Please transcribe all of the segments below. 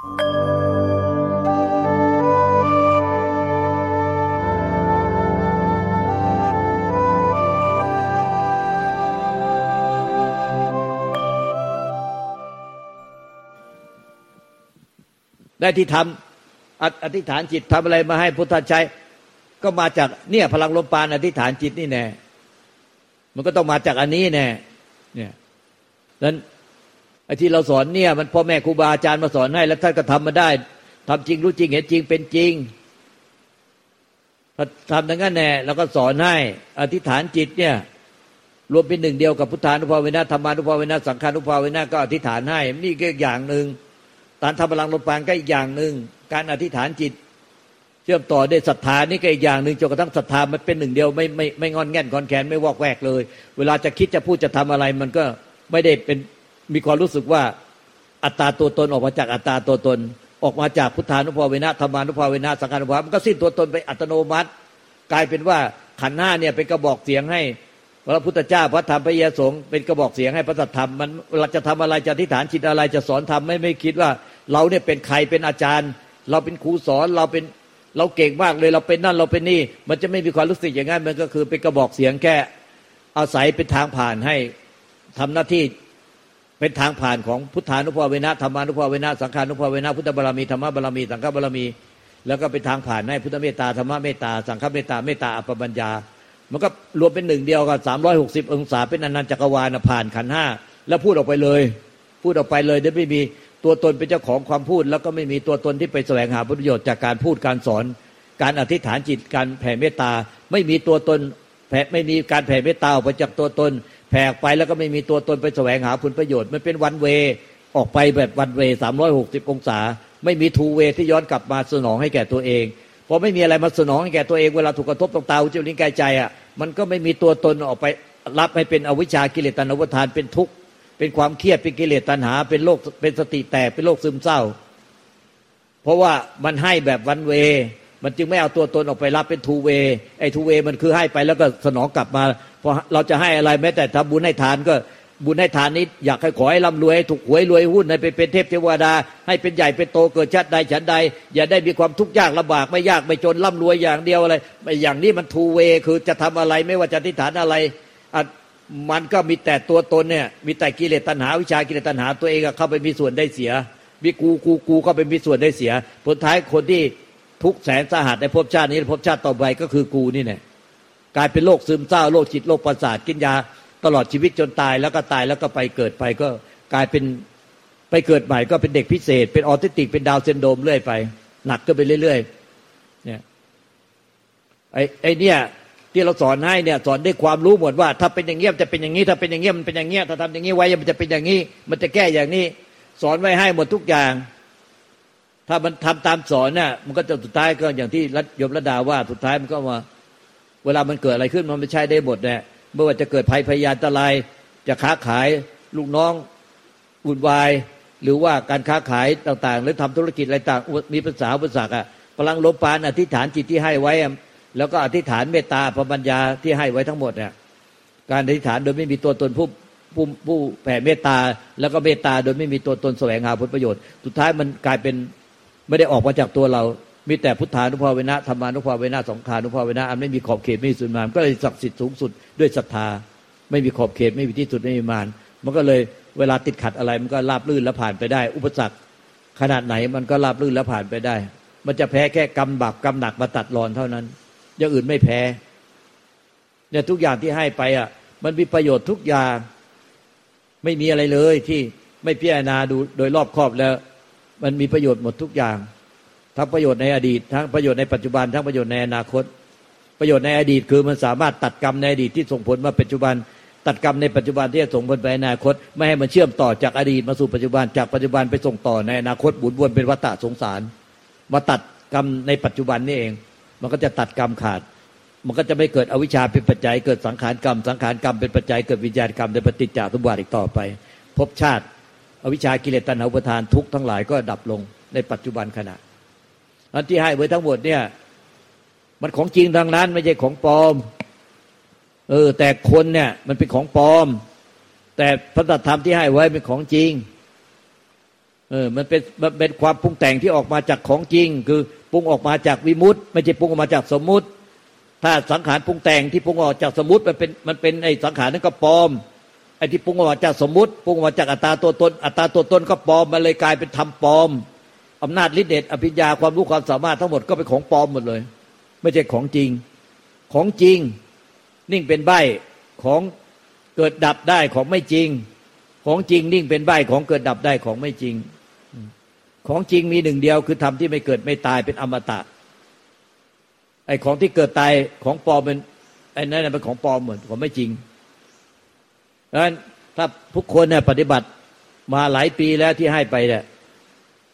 ได้ที่ทำอธิษฐานจิตทำอะไรมาให้พุทธชัยก็มาจากเนี่ยพลังลมปานอธิษฐานจิตนี่แน่มันก็ต้องมาจากอันนี้แน่เนี่ยนั้น อ้ที่เราสอนเนี่ย มันพ่อแม่ครูบาอาจารย์มาสอนให้ แล้วท่านก็ทำมาได้ทำจริงรู้จริงเห็นจริงเป็นจริงทำอย่างนั้นแน่แล้วก็สอนให้ อธิษฐานจิตเนี่ย รวมเป็นหนึ่งเดียวกับพุทธานุภาเวนะธรรมานุภาเวนะสังขานุภาเวนะก็อธิษฐานให้นี่ก็อย่างหนึ่งการทำพลังลมปานก็อีกอย่างหนึ่งการอธิษฐานจิต เชื่อมต่อด้วยศรัทธานี่ก็อีกอย่างหนึ่งจนกระทั่งศรัทธามันเป็นหนึ่งเดียวไม่ไม่ไม่งอนแง่นคอนแขนไม่วอกแวกเลย เวลาจะคิดจะพูดจะทำอะไรมันก็ไม่ได้เป็น มีความรู้สึกว่าอัตตาตัวตนออกมาจากอัตตาตัวตน ออกมาจากพุทธานุภาเวนะธรรมานุภาเวนะสังขานุภามันก็สิ้นตัวตนไปอัตโนมัติ กลายเป็นว่าขันห้าเนี่ยเป็นกระบอกเสียงให้พระพุทธเจ้าพระธรรมพระเยสงเป็นกระบอกเสียงให้พระสัทธรรมมันเราจะทำอะไรจะอธิษฐานจิตอะไรจะสอนทำไม่ไม่คิดว่าเราเนี่ยเป็นใครเป็นอาจารย์ เราเป็นครูสอนเราเป็นเราเก่งมากเลยเราเป็นนั่นเราเป็นนี่ มันจะไม่มีความรู้สึกอย่างนั้นมันก็คือเป็นกระบอกเสียงแค่อาศัยเป็นทางผ่านให้ทำหน้าที่ เป็นทางผ่านของพุทธานุภาเวนะธรรมานุภาเวนะสังขานุภาเวนะพุทธบารมีธรรมบารมีสังฆบารมี แล้วก็เป็นทางผ่านให้พุทธเมตตาธรรมเมตตาสังฆเมตตาเมตตาอัปปัญญา มันก็รวมเป็นหนึ่งเดียวกันสามร้อยหกสิบองศาเป็นอนันต์จักรวาลผ่านขันห้าแล้วพูดออกไปเลย พูดออกไปเลยโดยไม่มีตัวตนเป็นเจ้าของความพูด แล้วก็ไม่มีตัวตนที่ไปแสวงหาประโยชน์จากการพูดการสอน การอธิษฐานจิตการแผ่เมตตา ไม่มีตัวตนแผ่ไม่มีการแผ่เมตตาออกไปจากตัวตน แผ่ไปแล้วก็ไม่มีตัวตนไปแสวงหาผลประโยชน์มันเป็นวันเวออกไปแบบวันเวสามร้อยหกสิบองศา ไม่มีทูเวที่ย้อนกลับมาสนองให้แก่ตัวเองพอไม่มีอะไรมาสนองให้แก่ตัวเองเวลาถูกกระทบตรงตาอุจจาริงกายใจอะมันก็ไม่มีตัวตนออกไปรับให้เป็นอวิชากิเลสตัณหาวทานเป็นทุกข์เป็นความเครียดเป็นกิเลสตัณหา เป็นโรคเป็นสติแตกเป็นโรคซึมเศร้า เพราะว่ามันให้แบบวันเว มันจึงไม่เอาตัวตนออกไปรับเป็นทูเวไอ้ทูเวมันคือให้ไปแล้วก็สนองกลับมา พอเราจะให้อะไรแม้แต่ทำบุญให้ทานก็บุญให้ทานนี้อยากให้ขอให้ร่ำรวยให้ถูกหวยรวยหุ้นให้เป็นเป็นเทพเทวดา ให้เป็นใหญ่เป็นโตเกิดชาติใดฉันใด อย่าได้มีความทุกข์ยากลำบากไม่ยากไม่จนร่ำรวยอย่างเดียวอะไรอย่างนี้มันทูเวคือจะทำอะไรไม่ว่าจะทิฏฐานอะไรมันก็มีแต่ตัวตนเนี่ยมีแต่กิเลสตัณหาวิชากิเลสตัณหาตัวเองเข้าไปมีส่วนได้เสียมีกูกูกูก็ไปมีส่วนได้เสียผลท้ายคนที่ทุกแสนสาหัสในภพชาตินี้ภพชาติต่อไปก็คือกูนี่เนี่ย กลายเป็นโรคซึมเศร้าโรคจิตโรคประสาทกินยา ตลอดชีวิตจนตายแล้วก็ตายแล้วก็ไปเกิดไปก็กลายเป็นไปเกิดใหม่ก็เป็นเด็กพิเศษ เป็นออทิสติกเป็นดาวเซนโดมเรื่อยไป หนักก็ไปเรื่อยๆเนี่ยไอ้ไอ้เนี่ยที่เราสอนให้เนี่ยสอนด้วยความรู้หมดว่า ถ้าเป็นอย่างเงี้ยจะเป็นอย่างนี้ ถ้าเป็นอย่างเงี้ยมันเป็นอย่างเงี้ยถ้าทำอย่างนี้ไว้มันจะเป็นอย่างนี้ มันจะแก้อย่างนี้ สอนไว้ให้หมดทุกอย่าง ถ้ามันทำตามสอนเนี่ยมันก็จะสุดท้ายก็อย่างที่รัฐยมระดาว่าสุดท้ายมันก็มา เวลามันเกิดอะไรขึ้นมันไม่ใช่ได้หมดแน่เมื่อว่าจะเกิดภัยพยานตรายจะค้าขายลูกน้องวุ่นวาย หรือว่าการค้าขายต่างๆ หรือทำธุรกิจอะไรต่างมีภาษาภาษาอะพลังลบปานอธิษฐานจิตที่ให้ไว้ แล้วก็อธิษฐานเมตตาพระบัญญาที่ให้ไว้ทั้งหมดเนี่ยการอธิษฐานโดยไม่มีตัวตนผู้ผู้ผู้แผ่เมตตา แล้วก็เมตตาโดยไม่มีตัวตนแสวงหาผลประโยชน์ สุดท้ายมันกลายเป็นไม่ได้ออกมาจากตัวเรา มีแต่พุทธานุภาเวนะธรรมานุภาเวนะสงขานุภาเวนะอันไม่มีขอบเขตไม่มีสุดมานก็เลยศักดิ์สิทธิ์สูงสุดด้วยศรัทธา ไม่มีขอบเขตไม่มีที่สุดไม่มีมาน มันก็เลยเวลาติดขัดอะไรมันก็ราบลื่นแล้วผ่านไปได้ อุปสรรคขนาดไหนมันก็ราบลื่นแล้วผ่านไปได้ มันจะแพ้แค่กรรมบาปกรรมหนักมาตัดรอนเท่านั้นอย่างอื่นไม่แพ้เนี่ยทุกอย่างที่ให้ไปอะมันมีประโยชน์ทุกอย่างไม่มีอะไรเลยที่ไม่พิจารณาดูโดยรอบครอบแล้ว มันมีประโยชน์หมดทุกอย่าง ทั้งประโยชน์ในอดีต ทั้งประโยชน์ในปัจจุบัน ทั้งประโยชน์ในอนาคต ประโยชน์ในอดีตคือมันสามารถตัดกรรมในอดีตที่ส่งผลมาปัจจุบัน ตัดกรรมในปัจจุบันที่จะส่งผลไปอนาคต ไม่ให้มันเชื่อมต่อจากอดีตมาสู่ปัจจุบัน จากปัจจุบันไปส่งต่อในอนาคตบุญวนเป็นวัฏฏะสงสาร มาตัดกรรมในปัจจุบันนี่เอง มันก็จะตัดกรรมขาด มันก็จะไม่เกิดอวิชชาเป็นปัจจัย เกิดสังขารกรรม สังขารกรรมเป็นปัจจัย เกิดวิญญาณกรรมในปฏิจจสมบัติอีกต่อไป พบชาติ อวิชชากิเลสตัณหาอุปทานทุกทั้งหลายก็ดับลงในปัจจุบันขณะ อันที่ให้ไว้ทั้งหมดเนี่ย มันของจริงทางนั้น ไม่ใช่ของปลอม เออ แต่คนเนี่ย มันเป็นของปลอม แต่พระธรรมที่ให้ไว้เป็นของจริง เออ มันเป็นมันเป็นความปรุงแต่งที่ออกมาจากของจริง คือปรุงออกมาจากวิมุตต์ไม่ใช่ปรุงออกมาจากสมมุติ ถ้าสังขารปรุงแต่งที่ปรุงออกจากสมมุติมันเป็นมันเป็นไอ้สังขารนั่นก็ปลอมไอ้ที่ปรุงออกมาจากสมมุติปรุงออกมาจากอัตตาตัวตน อัตตาตัวตนก็ปลอมมันเลยกลายเป็นธรรมปลอม อำนาจฤทธิเดชอภิญญาความรู้ความสามารถทั้งหมดก็เป็นของปลอมหมดเลย ไม่ใช่ของจริง ของจริง นิ่งเป็นใบของเกิดดับได้ของไม่จริง ของจริงนิ่งเป็นใบของเกิดดับได้ของไม่จริง ของจริงมีหนึ่งเดียวคือธรรมที่ไม่เกิดไม่ตายเป็นอมตะไอ้ของที่เกิดตายของปลอมเป็นไอ้นั่นเป็นของปลอมเหมือนของไม่จริงดังนั้นถ้าทุกคนเนี่ยปฏิบัติมาหลายปีแล้วที่ให้ไปเนี่ย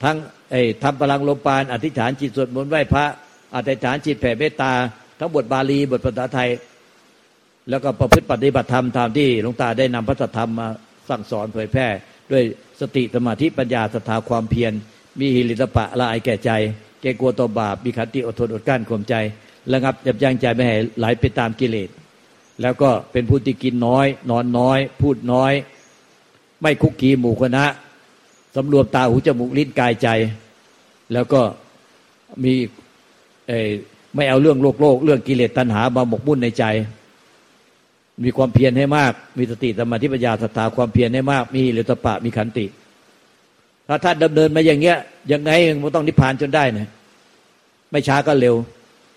ทั้งไอ้ทำพลังลมปานอธิษฐานจิตสวดมนต์ไหว้พระอธิษฐานจิตแผ่เมตตา ทั้งบทบาลีบทภาษาไทย แล้วก็ประพฤติปฏิบัติธรรมตามที่หลวงตาได้นำพระธรรมมาสั่งสอนเผยแพร่ ด้วยสติสมาธิปัญญาศรัทธาความเพียรมีหิริตปะละอายแก่ใจเกกลัวต่อบาปมีขันติอดทนอดกั้นข่มใจระงับยับยั้งใจไม่ให้ไหลไปตามกิเลส แล้วก็เป็นผู้ที่กินน้อย นอนน้อย พูดน้อย ไม่คุกคีหมู่คณะ สำรวมตาหูจมูกลิ้นกายใจ แล้วก็มีไม่เอาเรื่องโลกโลก เรื่องกิเลสตัณหามาหมกมุ่นในใจ มีความเพียรให้มาก มีสติสมาธิปัญญาสตาความเพียรให้มาก มีเหลือตปะมีขันติ ถ้าท่านดำเนินมาอย่างเงี้ยยังไงมันต้องนิพพานจนได้นะไม่ช้าก็เร็ว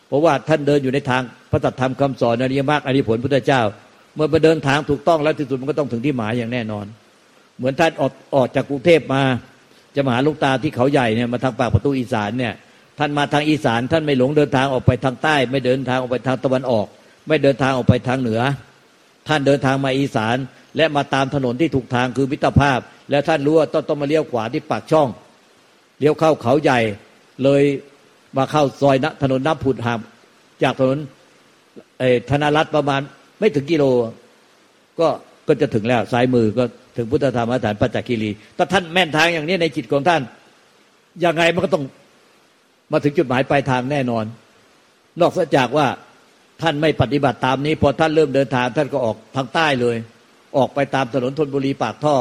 เพราะว่าท่านเดินอยู่ในทางพระตัธรรมคำสอนอริยมรรคอริผลพุทธเจ้า เมื่อมาเดินทางถูกต้องแล้วที่สุดมันก็ต้องถึงที่หมายอย่างแน่นอน เหมือนท่านออกออกจากกรุงเทพมา จะมาหาลูกตาที่เขาใหญ่เนี่ยมาทางปากประตูอีสานเนี่ยท่านมาทางอีสาน ท่านไม่หลงเดินทางออกไปทางใต้ ไม่เดินทางออกไปทางตะวันออก ไม่เดินทางออกไปทางเหนือ ท่านเดินทางมาอีสานและมาตามถนนที่ถูกทางคือมิตรภาพ แล้วท่านรู้ว่าต้องต้องมาเลี้ยวขวาที่ปากช่องเลี้ยวเข้าเขาใหญ่เลยมาเข้าซอยนะถนนน้ำผุดหางจากถนนธนารัตประมาณไม่ถึงกิโล ก็ก็จะถึงแล้วซ้ายมือก็ถึงพุทธธรรมฐานปัจจคีรีถ้าท่านแม่นทางอย่างนี้ในจิตของท่านยังไงมันก็ต้องมาถึงจุดหมายปลายทางแน่นอน นอกจากว่าท่านไม่ปฏิบัติตามนี้ พอท่านเริ่มเดินทางท่านก็ออกทางใต้เลย ออกไปตามถนนธนบุรีปากท่อ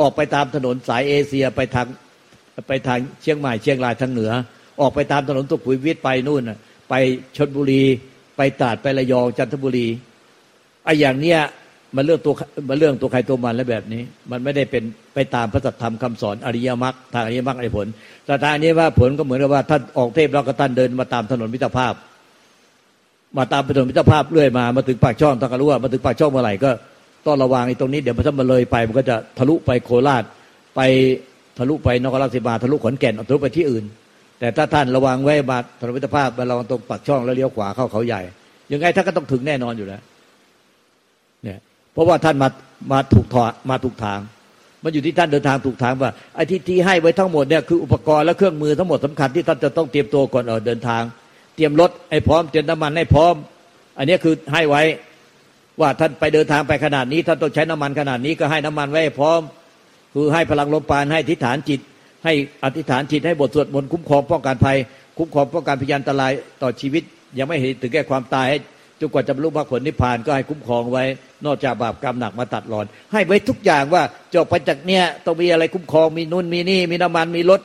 ออกไปตามถนนสายเอเชียไปทางไปทางเชียงใหม่เชียงรายทางเหนือ ออกไปตามถนนตุกขุยวิทย์ไปนู่นไปชนบุรี ไปตราดไประยองจันทบุรีไอ้อย่างเนี้ย มันเรื่องตัวมันเรื่องตัวใครตัวมันแล้วแบบนี้ มันไม่ได้เป็นไปตามพระสัทธรรมคำสอนอริยมรรคทางอริยมรรคอริผลแต่ทางนี้ว่าผลก็เหมือนกับว่าท่านออกเทพแล้วก็ท่านเดินมาตามถนนมิตรภาพ มาตามถนนมิตรภาพเรื่อยมามาถึงปากช่องท่านก็รู้ว่ามาถึงปากช่องเมื่อไหร่ก็ต้องระวังไอ้ตรงนี้เดี๋ยวมันถ้ามันเลยไป มันก็จะทะลุไปโคราชไปทะลุไปนครราชสีมาทะลุขอนแก่นทะลุไปที่อื่น แต่ถ้าท่านระวังไว้มาถนนมิตรภาพมาระวังตรงปากช่องแล้วเลี้ยวขวาเข้าเขาใหญ่ยังไงท่านก็ต้องถึงแน่นอนอยู่แล้ว เพราะว่าท่านมามาถูกทอมาถูกทาง มันอยู่ที่ท่านเดินทางถูกทางว่าไอ้ที่ที่ให้ไว้ทั้งหมดเนี่ยคืออุปกรณ์และเครื่องมือทั้งหมดสำคัญที่ท่านจะต้องเตรียมตัวก่อนออกเดินทาง เตรียมรถให้พร้อมเตรียมน้ำมันให้พร้อม อันนี้คือให้ไว้ว่าท่านไปเดินทางไปขนาดนี้ท่านต้องใช้น้ำมันขนาดนี้ก็ให้น้ำมันไว้พร้อม คือให้พลังลมปานให้ทิฏฐานจิต ให้อธิษฐานจิตให้บทสวดมนต์คุ้มครองป้องกันภัย คุ้มครองป้องกันพยานอันตรายต่อชีวิต ยังไม่เห็นถึงแก่ความตายให้จนกว่าจะบรรลุมรรคผลนิพพานก็ให้คุ้มครองไว้ นอกจากบาปกรรมหนักมาตัดรอน ให้ไว้ทุกอย่างว่าจบไปจากเนี้ยต้องมีอะไรคุ้มครองมีนุ่นมีนี่ มีน้ำมันมีรถ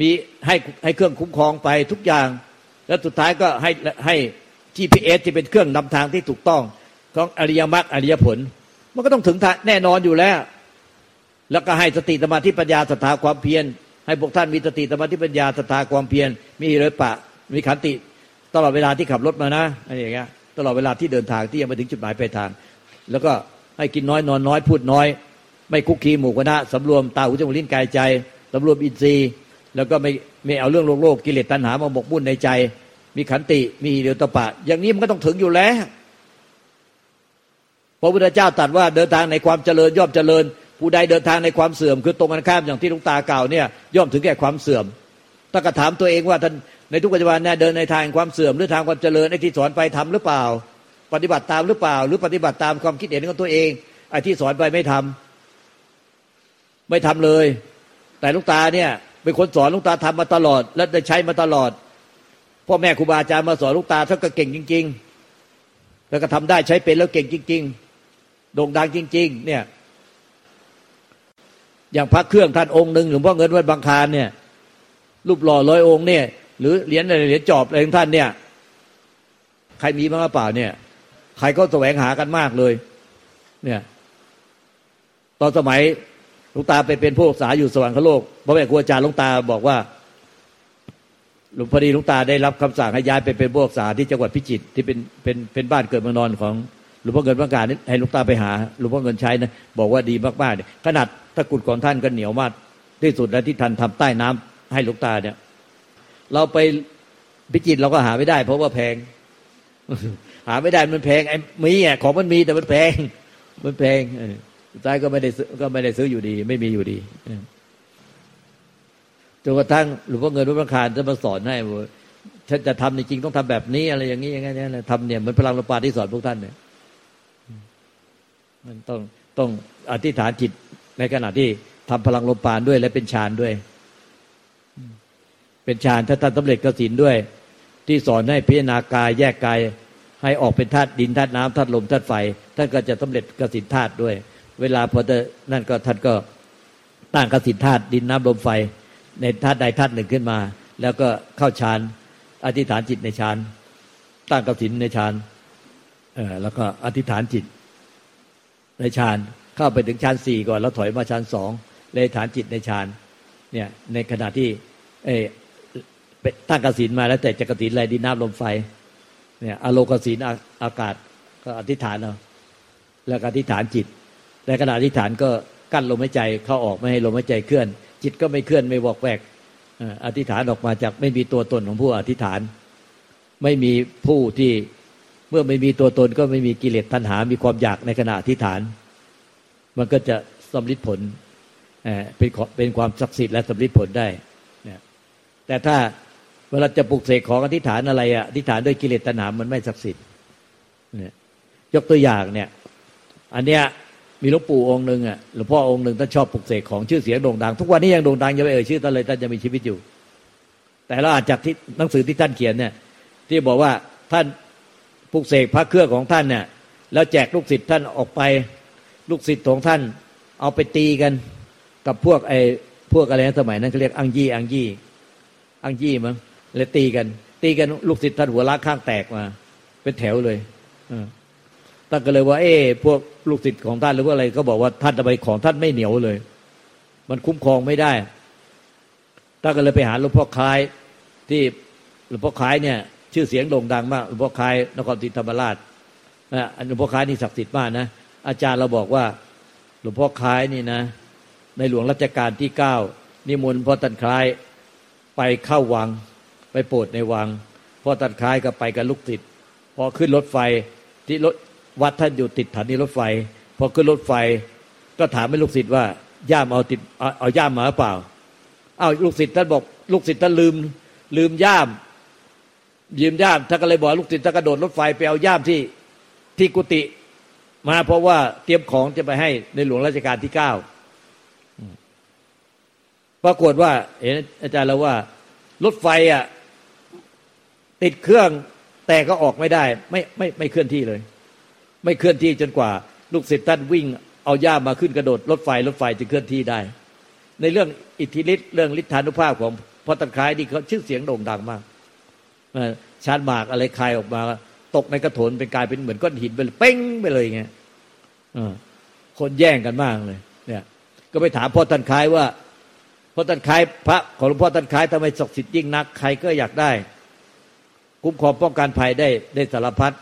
มีให้ให้เครื่องคุ้มครองไปทุกอย่าง แล้วสุดท้ายก็ให้ให้ GPS ที่เป็นเครื่องนำทางที่ถูกต้องของอริยมรรคอริยผล มันก็ต้องถึงแน่นอนอยู่แล้ว แล้วก็ให้สติสมาธิปัญญาศรัทธาความเพียรให้พวกท่านมีสติสมาธิปัญญาศรัทธาความเพียรมีเรปะ มีขันติ ตลอดเวลาที่ขับรถมานะอะไรอย่างเงี้ยตลอดเวลาที่เดินทางที่ยังไม่ถึงจุดหมายปลายทาง แล้วก็ให้กินน้อยนอนน้อยพูดน้อย ไม่คุกคีหมู่คณะสำรวมตาหูจมูกลิ้นกายใจสำรวมอินทรีย์ แล้วก็ไม่ไม่เอาเรื่องโลกโลกกิเลสตัณหามาหมกมุ่นในใจ มีขันติมีเดียวตปะ อย่างนี้มันก็ต้องถึงอยู่แล้วพระพุทธเจ้าตรัสว่าเดินทางในความเจริญย่อมเจริญ ผู้ใดเดินทางในความเสื่อม คือตรงกันข้ามอย่างที่ลุงตาเก่าเนี่ยย่อมถึงแก่ความเสื่อมถ้ากระถามตัวเองว่าท่านในทุกปัจจุบันเนี่ยเดินในทางความเสื่อมหรือทางความเจริญไอ้ที่สอนไปทำหรือเปล่า ปฏิบัติตามหรือเปล่า หรือปฏิบัติตามความคิดเห็นของตัวเองไอ้ที่สอนไปไม่ทำไม่ทำเลย แต่ลูกตาเนี่ยเป็นคนสอนลูกตาทำมาตลอด และได้ใช้มาตลอดพ่อแม่ครูบาอาจารย์มาสอนลูกตาท่านก็เก่งจริง ๆ แล้วก็ทำได้ใช้เป็นแล้วเก่งจริง ๆ โด่งดังจริง ๆ เนี่ย อย่างพระเครื่องท่านองค์หนึ่งหลวงพ่อเงินวัดบางคารเนี่ยรูปหล่อร้อยองค์เนี่ย หรือเหรียญอะไรเหรียญจอบอะไรของท่านเนี่ย ใครมีบ้างหรือเปล่าเนี่ย ใครก็แสวงหากันมากเลย เนี่ย ตอนสมัยลวงตาไปเป็นผู้ศึกษาอยู่สวรรคโลกพระแม่ครูอาจารย์ลวงตาบอกว่าหลวงพอดีลวงตาได้รับคำสั่งให้ย้ายไปเป็นผู้ศึกษาที่จังหวัดพิจิตรที่เป็นเป็นเป็นบ้านเกิดเมืองนอนของหลวงพ่อเงินพระการให้ลวงตาไปหาหลวงพ่อเงินใช้นะบอกว่าดีมากๆขนาดตะกุดของท่านก็เหนียวมากที่สุดแล้วที่ท่านทำใต้น้ำให้ลวงตาเนี่ย เราไปพิจิตรเราก็หาไม่ได้ เพราะว่าแพง หาไม่ได้มันแพงไอ้มีอะของมันมีแต่มันแพง มันแพงสุดท้ายก็ไม่ได้ก็ไม่ได้ซื้ออยู่ดี ไม่มีอยู่ดีจนกระทั่งหลวงพ่อเงินวัดพระคารจะมาสอนให้ว่าถ้าจะทำจริงต้องทำแบบนี้ อะไรอย่างนี้อย่างนี้ทำเนี่ยเหมือนพลังลมปราที่สอนพวกท่านเนี่ยมันต้องต้องอธิษฐานจิตในขณะที่ทำพลังลมปานด้วย และเป็นฌานด้วย เป็นฌานถ้าท่านสำเร็จกสินด้วย ที่สอนให้พิจารณากายแยกกาย ให้ออกเป็นธาตุดินธาตุน้ำธาตุลมธาตุไฟ ท่านก็จะสำเร็จกสินธาตุด้วย เวลาพอจะนั่นก็ท่านก็ตั้งกสินธาตุดินน้ำลมไฟ ในธาตุใดธาตุหนึ่งขึ้นมา แล้วก็เข้าฌานอธิษฐานจิตในฌานตั้งกสินในฌานเออแล้วก็อธิษฐานจิตในฌานเข้าไปถึงฌานสี่ก่อนแล้วถอยมาฌานสองเลยฐานจิตในฌานเนี่ยในขณะที่เอตั้งกสินมาแล้วแต่จะกสินอะไรดินน้ำลมไฟ เนี่ยอโลกสินอากาศก็อธิษฐานเอาแล้วอธิษฐานจิตในขณะอธิษฐานก็กั้นลมหายใจเข้าออกไม่ให้ลมหายใจเคลื่อน จิตก็ไม่เคลื่อนไม่วอกแวกอธิษฐานออกมาจากไม่มีตัวตนของผู้อธิษฐาน ไม่มีผู้ที่เมื่อไม่มีตัวตนก็ไม่มีกิเลสตัณหา มีความอยากในขณะอธิษฐาน มันก็จะสำลิดผลเป็นเป็นความศักดิ์สิทธิ์และสำลิดผลได้แต่ถ้า เวลาจะปลุกเสกของอธิษฐานอะไรอะอธิษฐานด้วยกิเลสตัณหามันไม่ศักดิ์สิทธิ์เนี่ยกตัวอย่างเนี่ย อันเนี้ยมีหลวงปู่องค์หนึ่งอะหลวงพ่อองค์หนึ่งท่านชอบปลุกเสกของชื่อเสียงโด่งดัง ทุกวันนี้ยังโด่งดังยังไม่เอ่ยชื่อท่านเลยท่านจะมีชีวิตอยู่ แต่เราอาจจากที่หนังสือที่ท่านเขียนเนี่ย ที่บอกว่าท่านปลุกเสกพระเครื่องของท่านเนี่ยแล้วแจกลูกศิษย์ท่านออกไปลูกศิษย์ของท่าน เอาไปตีกันกับพวกไอ้พวกอะไรสมัยนั้นเขาเรียกอังยี่อังยี่อังยี่มั้ง เลยตีกัน ตีกันลูกศิษย์ท่านหัวล้าข้างแตกมา เป็นแถวเลยท่านก็เลยว่า เอ๊พวกลูกศิษย์ของท่านหรือว่าอะไร ก็บอกว่าท่านทำไมของท่านไม่เหนียวเลย มันคุ้มครองไม่ได้ท่านก็เลยไปหาหลวงพ่อคล้ายที่หลวงพ่อคล้ายเนี่ย ชื่อเสียงโด่งดังมากหลวงพ่อคล้ายนครศรีธรรมราชนะหลวงพ่อคล้ายนี่ศักดิ์สิทธิ์มากนะอาจารย์เราบอกว่าหลวงพ่อคล้ายนี่นะ ในหลวงรัชกาลที่เก้านิมนต์พ่อตันคล้ายไปเข้าวัง ไปโปรดในวังพ่อตันคล้ายก็ไปกับลูกศิษย์พอขึ้นรถไฟที่รถวัดท่านอยู่ติดฐานีรถไฟ พอขึ้นรถไฟ ก็ถามให้ลูกศิษย์ว่า ย่ามเอาติดเอาย่ามมาหรือเปล่าเอาลูกศิษย์ท่านบอก ลูกศิษย์ท่านลืม ลืมย่าม ยืมย่ามท่านก็เลยบอกลูกศิษย์ท่านกระโดดรถไฟไปเอาย่ามที่ที่กุฏิมาเพราะว่าเตรียมของจะไปให้ในหลวงราชการที่เก้าปรากฏว่าเห็นอาจารย์แล้วว่า รถไฟอะ ติดเครื่องแต่ก็ออกไม่ได้ ไม่ไม่ไม่เคลื่อนที่เลย ไม่เคลื่อนที่จนกว่า ลูกศิษย์ท่านวิ่งเอาย่ามาขึ้นกระโดดรถไฟรถไฟจะเคลื่อนที่ได้ ในเรื่องอิทธิฤทธิ์เรื่องฤทธานุภาพของพระตันคล้ายนี่เขาชื่อเสียงโด่งดังมากชาดหมากอะไรคายออกมา ตกในกระโถนเป็นกลายเป็นเหมือนก้อนหินไปเลยเป้งไปเลยไงคนแย่งกันมากเลย เนี่ย ก็ไปถามพ่อตันคล้ายว่าพ่อตันคล้ายพระของหลวงพ่อตันคล้ายทำไมศักดิ์สิทธิ์ยิ่งนักใครก็อยากได้ คุ้มครองป้องกันภัยได้ได้สารพัด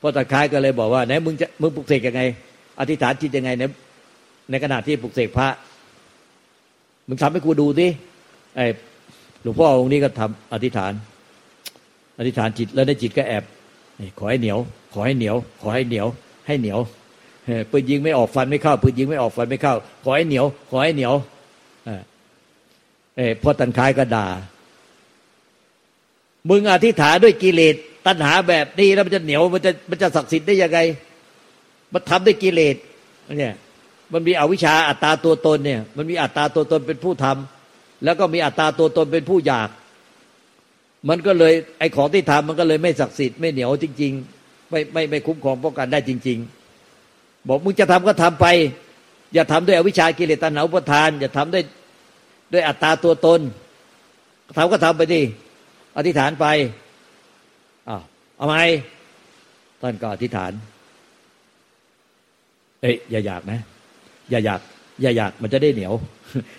พ่อตะคายก็เลยบอกว่าไหนมึงจะมึงปลุกเสกยังไง อธิษฐานจิตยังไงในในขณะที่ปลุกเสกพระ มึงทำให้กูดูดิไอ้หลวงพ่อองค์นี้ก็ทำอธิษฐาน อธิษฐานจิตแล้วในจิตก็แอบขอให้เหนียว ขอให้เหนียว ขอให้เหนียว ให้เหนียวปืนยิงไม่ออกฟันไม่เข้าปืนยิงไม่ออกฟันไม่เข้า ขอให้เหนียว ขอให้เหนียวเออพอตันคายก็ด่า มึงอธิษฐานด้วยกิเลสตัณหาแบบนี้แล้วมันจะเหนียวมันจะมันจะศักดิ์สิทธิ์ได้ยังไง มันทำด้วยกิเลสเนี่ยมันมีอวิชชาอัตตาตัวตนเนี่ย มันมีอัตตาตัวตนเป็นผู้ทำแล้วก็มีอัตตาตัวตนเป็นผู้อยาก มันก็เลยไอ้ของที่ทำมันก็เลยไม่ศักดิ์สิทธิ์ไม่เหนียวจริง ๆ ไม่ไม่ไม่คุ้มครองป้องกันได้จริง ๆ บอกมึงจะทำก็ทำไป อย่าทำด้วยอวิชชากิเลสตัณหาอุปทาน อย่าทำด้วยด้วยอัตตาตัวตนทำก็ทำไปดิ อธิษฐานไปอ้าวเอาไหมท่านก็อธิษฐาน เอ้ยอย่าอยากนะ อย่าอยาก อย่าอยากมันจะได้เหนียว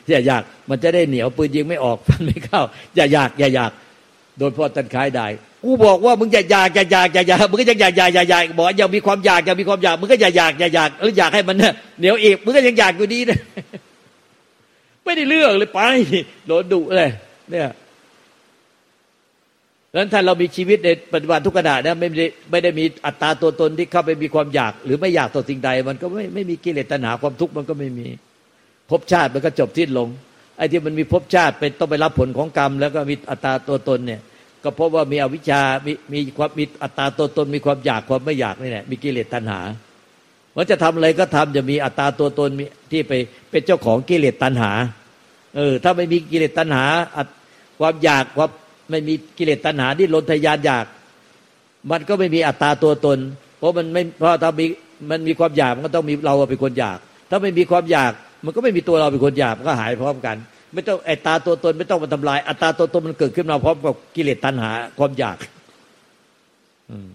อย่าอยากมันจะได้เหนียวปืนยิงไม่ออกฟันไม่เข้า อย่าอยาก อย่าอยากโดนพ่อตันคายได้กูบอกว่ามึงอย่าอยากอย่าอยากอย่าอยากมึงก็ยังอยากอยากอย่าอยากบอกอยังมีความอยากอยังมีความอยากมึงก็อย่าอยากอย่าอยากแล้วอยากให้มันเหนียวอีกมึงก็ยังอยากอยู่ดีนะไม่ได้เรื่องเลยไปโดนดุเลยเนี่ย ดังนั้นถ้าเรามีชีวิตในปัจจุบันทุกขณะนะไม่ได้ไม่ได้มีอัตตาตัวตนที่เข้าไปมีความอยาก หรือไม่อยากต่อสิ่งใด มันก็ไม่ไม่มีกิเลสตัณหาความทุกข์มันก็ไม่มีภพชาติมันก็จบสิ้นลงไอ้ที่มันมีภพชาติเป็นต้องไปรับผลของกรรม แล้วก็มีอัตตาตัวตนเนี่ย ก็เพราะว่ามีอวิชชา มีมีความมีอัตตาตัวตน มีความอยากความไม่อยากนี่แหละมีกิเลสตัณหาว่าจะทำอะไรก็ทำจะมีอัตตาตัวตนที่ไปเป็นเจ้าของกิเลสตัณหา เออ ถ้าไม่มีกิเลสตัณหา ความอยากความ ไม่มีกิเลสตัณหาที่ลนทยานอยาก มันก็ไม่มีอัตตาตัวตน เพราะมันไม่เพราะถ้ามีมันมีความอยากมันก็ต้องมีเราเป็นคนอยาก ถ้าไม่มีความอยาก มันก็ไม่มีตัวเราเป็นคนอยากมันก็หายพร้อมกัน ไม่ต้องไอตาตัวตน ไม่ต้องมาทำลาย อัตตาตัวตนมันเกิดขึ้นมาพร้อมกับกิเลสตัณหาความอยากอืม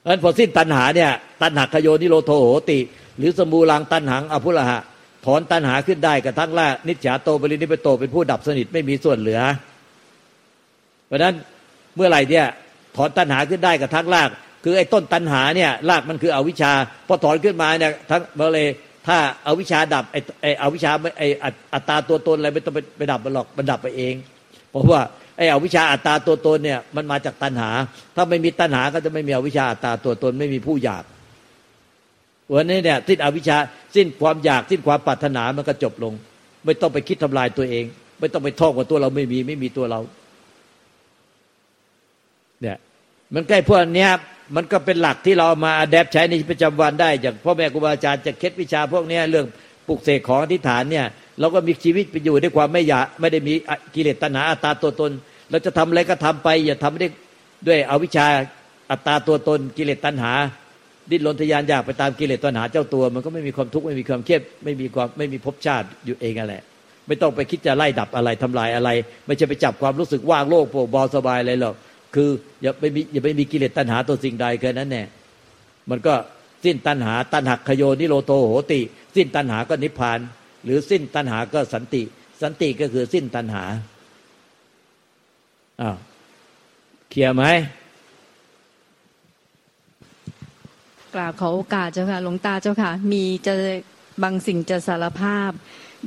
เพราะฉะนั้นพอสิ้นตัณหาเนี่ย ตัณหาขโยนิโรโทโหติ หรือสมูลังตัณหังอภุระหะถอนตัณหาขึ้นได้กับทั้งแรกนิจฉาโตบริณิพโตเป็นผู้ดับสนิทไม่มีส่วนเหลือ เพราะนั้นเมื่อไหร่เนี่ยถอนตัณหาขึ้นได้กับทั้งราก คือไอ้ต้นตัณหาเนี่ยรากมันคืออวิชชาพอถอนขึ้นมาเนี่ยทั้งเมื่อเลยถ้าอาวิชชาดับไอ้ไอ้อวิชชาไอ้อัตตาตัวตนอะไรไม่ต้องไปไปดับมันหรอกมันดับไปเอง เพราะว่าไอ้อวิชชาอัตตาตัวตนเนี่ยมันมาจากตัณหา ถ้าไม่มีตัณหาก็จะไม่มีอวิชชาอัตตาตัวตนไม่มีผู้อยากวันนี้เนี่ยสิ้นอวิชชาสิ้นความอยากสิ้นความปรารถนามันก็จบลง ไม่ต้องไปคิดทำลายตัวเอง ไม่ต้องไปท่องว่าตัวเราไม่มีไม่มีตัวเราเนี่ย มันใกล้พวกเนี้ยมันก็เป็นหลักที่เรามาอัดแอปใช้ในประจำวันได้ อย่างพ่อแม่ครูบาอาจารย์จะเคล็ดวิชาพวกเนี้ยเรื่องปลุกเสกของอธิษฐานเนี่ยเราก็มีชีวิตไปอยู่ด้วยความไม่อยากไม่ได้มีกิเลสตัณหาอัตตาตัวตน เราจะทำอะไรก็ทำไป อย่าทำได้ด้วยอวิชชาอัตตาตัวตน กิเลสตัณหา ดิ้นรนทยานอยากไปตามกิเลสตัณหาเจ้าตัว มันก็ไม่มีความทุกข์ไม่มีความเครียดไม่มีความไม่มีภพชาติอยู่เองอะไรไม่ต้องไปคิดจะไล่ดับอะไรทำลายอะไร ไม่ใช่ไปจับความรู้สึกว่างโล่งโปร่งเบาสบายอะไรหรอก คืออย่าไปมีอย่าไปมีกิเลสตัณหาตัวสิ่งใดแค่นั้นแน่มันก็สิ้นตัณหาตัณหักขโยนิโรโตโหติ สิ้นตัณหาก็นิพพาน หรือสิ้นตัณหาก็สันติ สันติก็คือสิ้นตัณหาอ้าวเคลียร์ไหมกราบขอโอกาสเจ้าค่ะหลวงตาเจ้าค่ะ มีจะบางสิ่งจะสารภาพ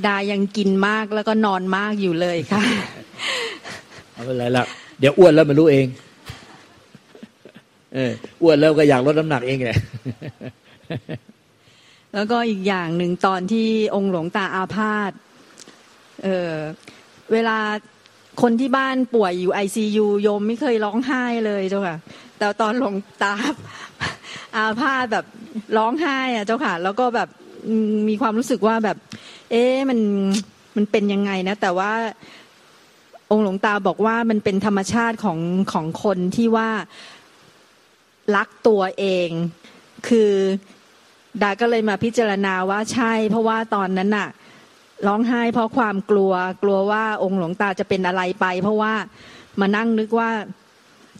ดายังกินมากแล้วก็นอนมากอยู่เลยค่ะ เอาเป็นไรละ เดี๋ยวอ้วนแล้วมันรู้เองเอออ้วนแล้วก็อยากลดน้ำหนักเองไงแล้วก็อีกอย่างหนึ่งตอนที่องค์หลวงตาอาพาธเออเวลาคนที่บ้านป่วยอยู่ไอซียูโยมไม่เคยร้องไห้เลยเจ้าค่ะ แต่ตอนหลวงตาอาพาธแบบร้องไห้อะเจ้าค่ะ แล้วก็แบบมีความรู้สึกว่าแบบ เอ๊ะมันมันเป็นยังไงนะ แต่ว่า องค์หลวงตาบอกว่ามันเป็นธรรมชาติของของคนที่ว่ารักตัวเอง คือดาก็เลยมาพิจารณาว่าใช่ เพราะว่าตอนนั้นน่ะ ร้องไห้เพราะความกลัว กลัวว่าองค์หลวงตาจะเป็นอะไรไป เพราะว่ามานั่งนึกว่า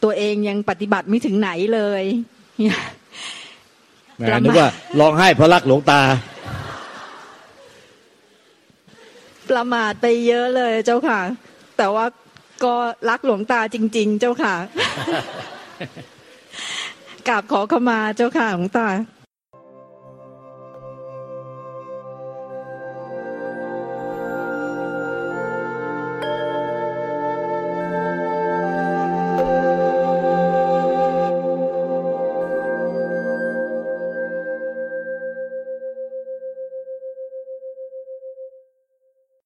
ตัวเองยังปฏิบัติไม่ถึงไหนเลยนึกว่าร้องไห้เพราะรักหลวงตา ประมาทไปเยอะเลยเจ้าค่ะ แต่ว่าก็รักหลวงตาจริง ๆ เจ้าค่ะกราบขอเข้ามาเจ้าค่ะหลวงตา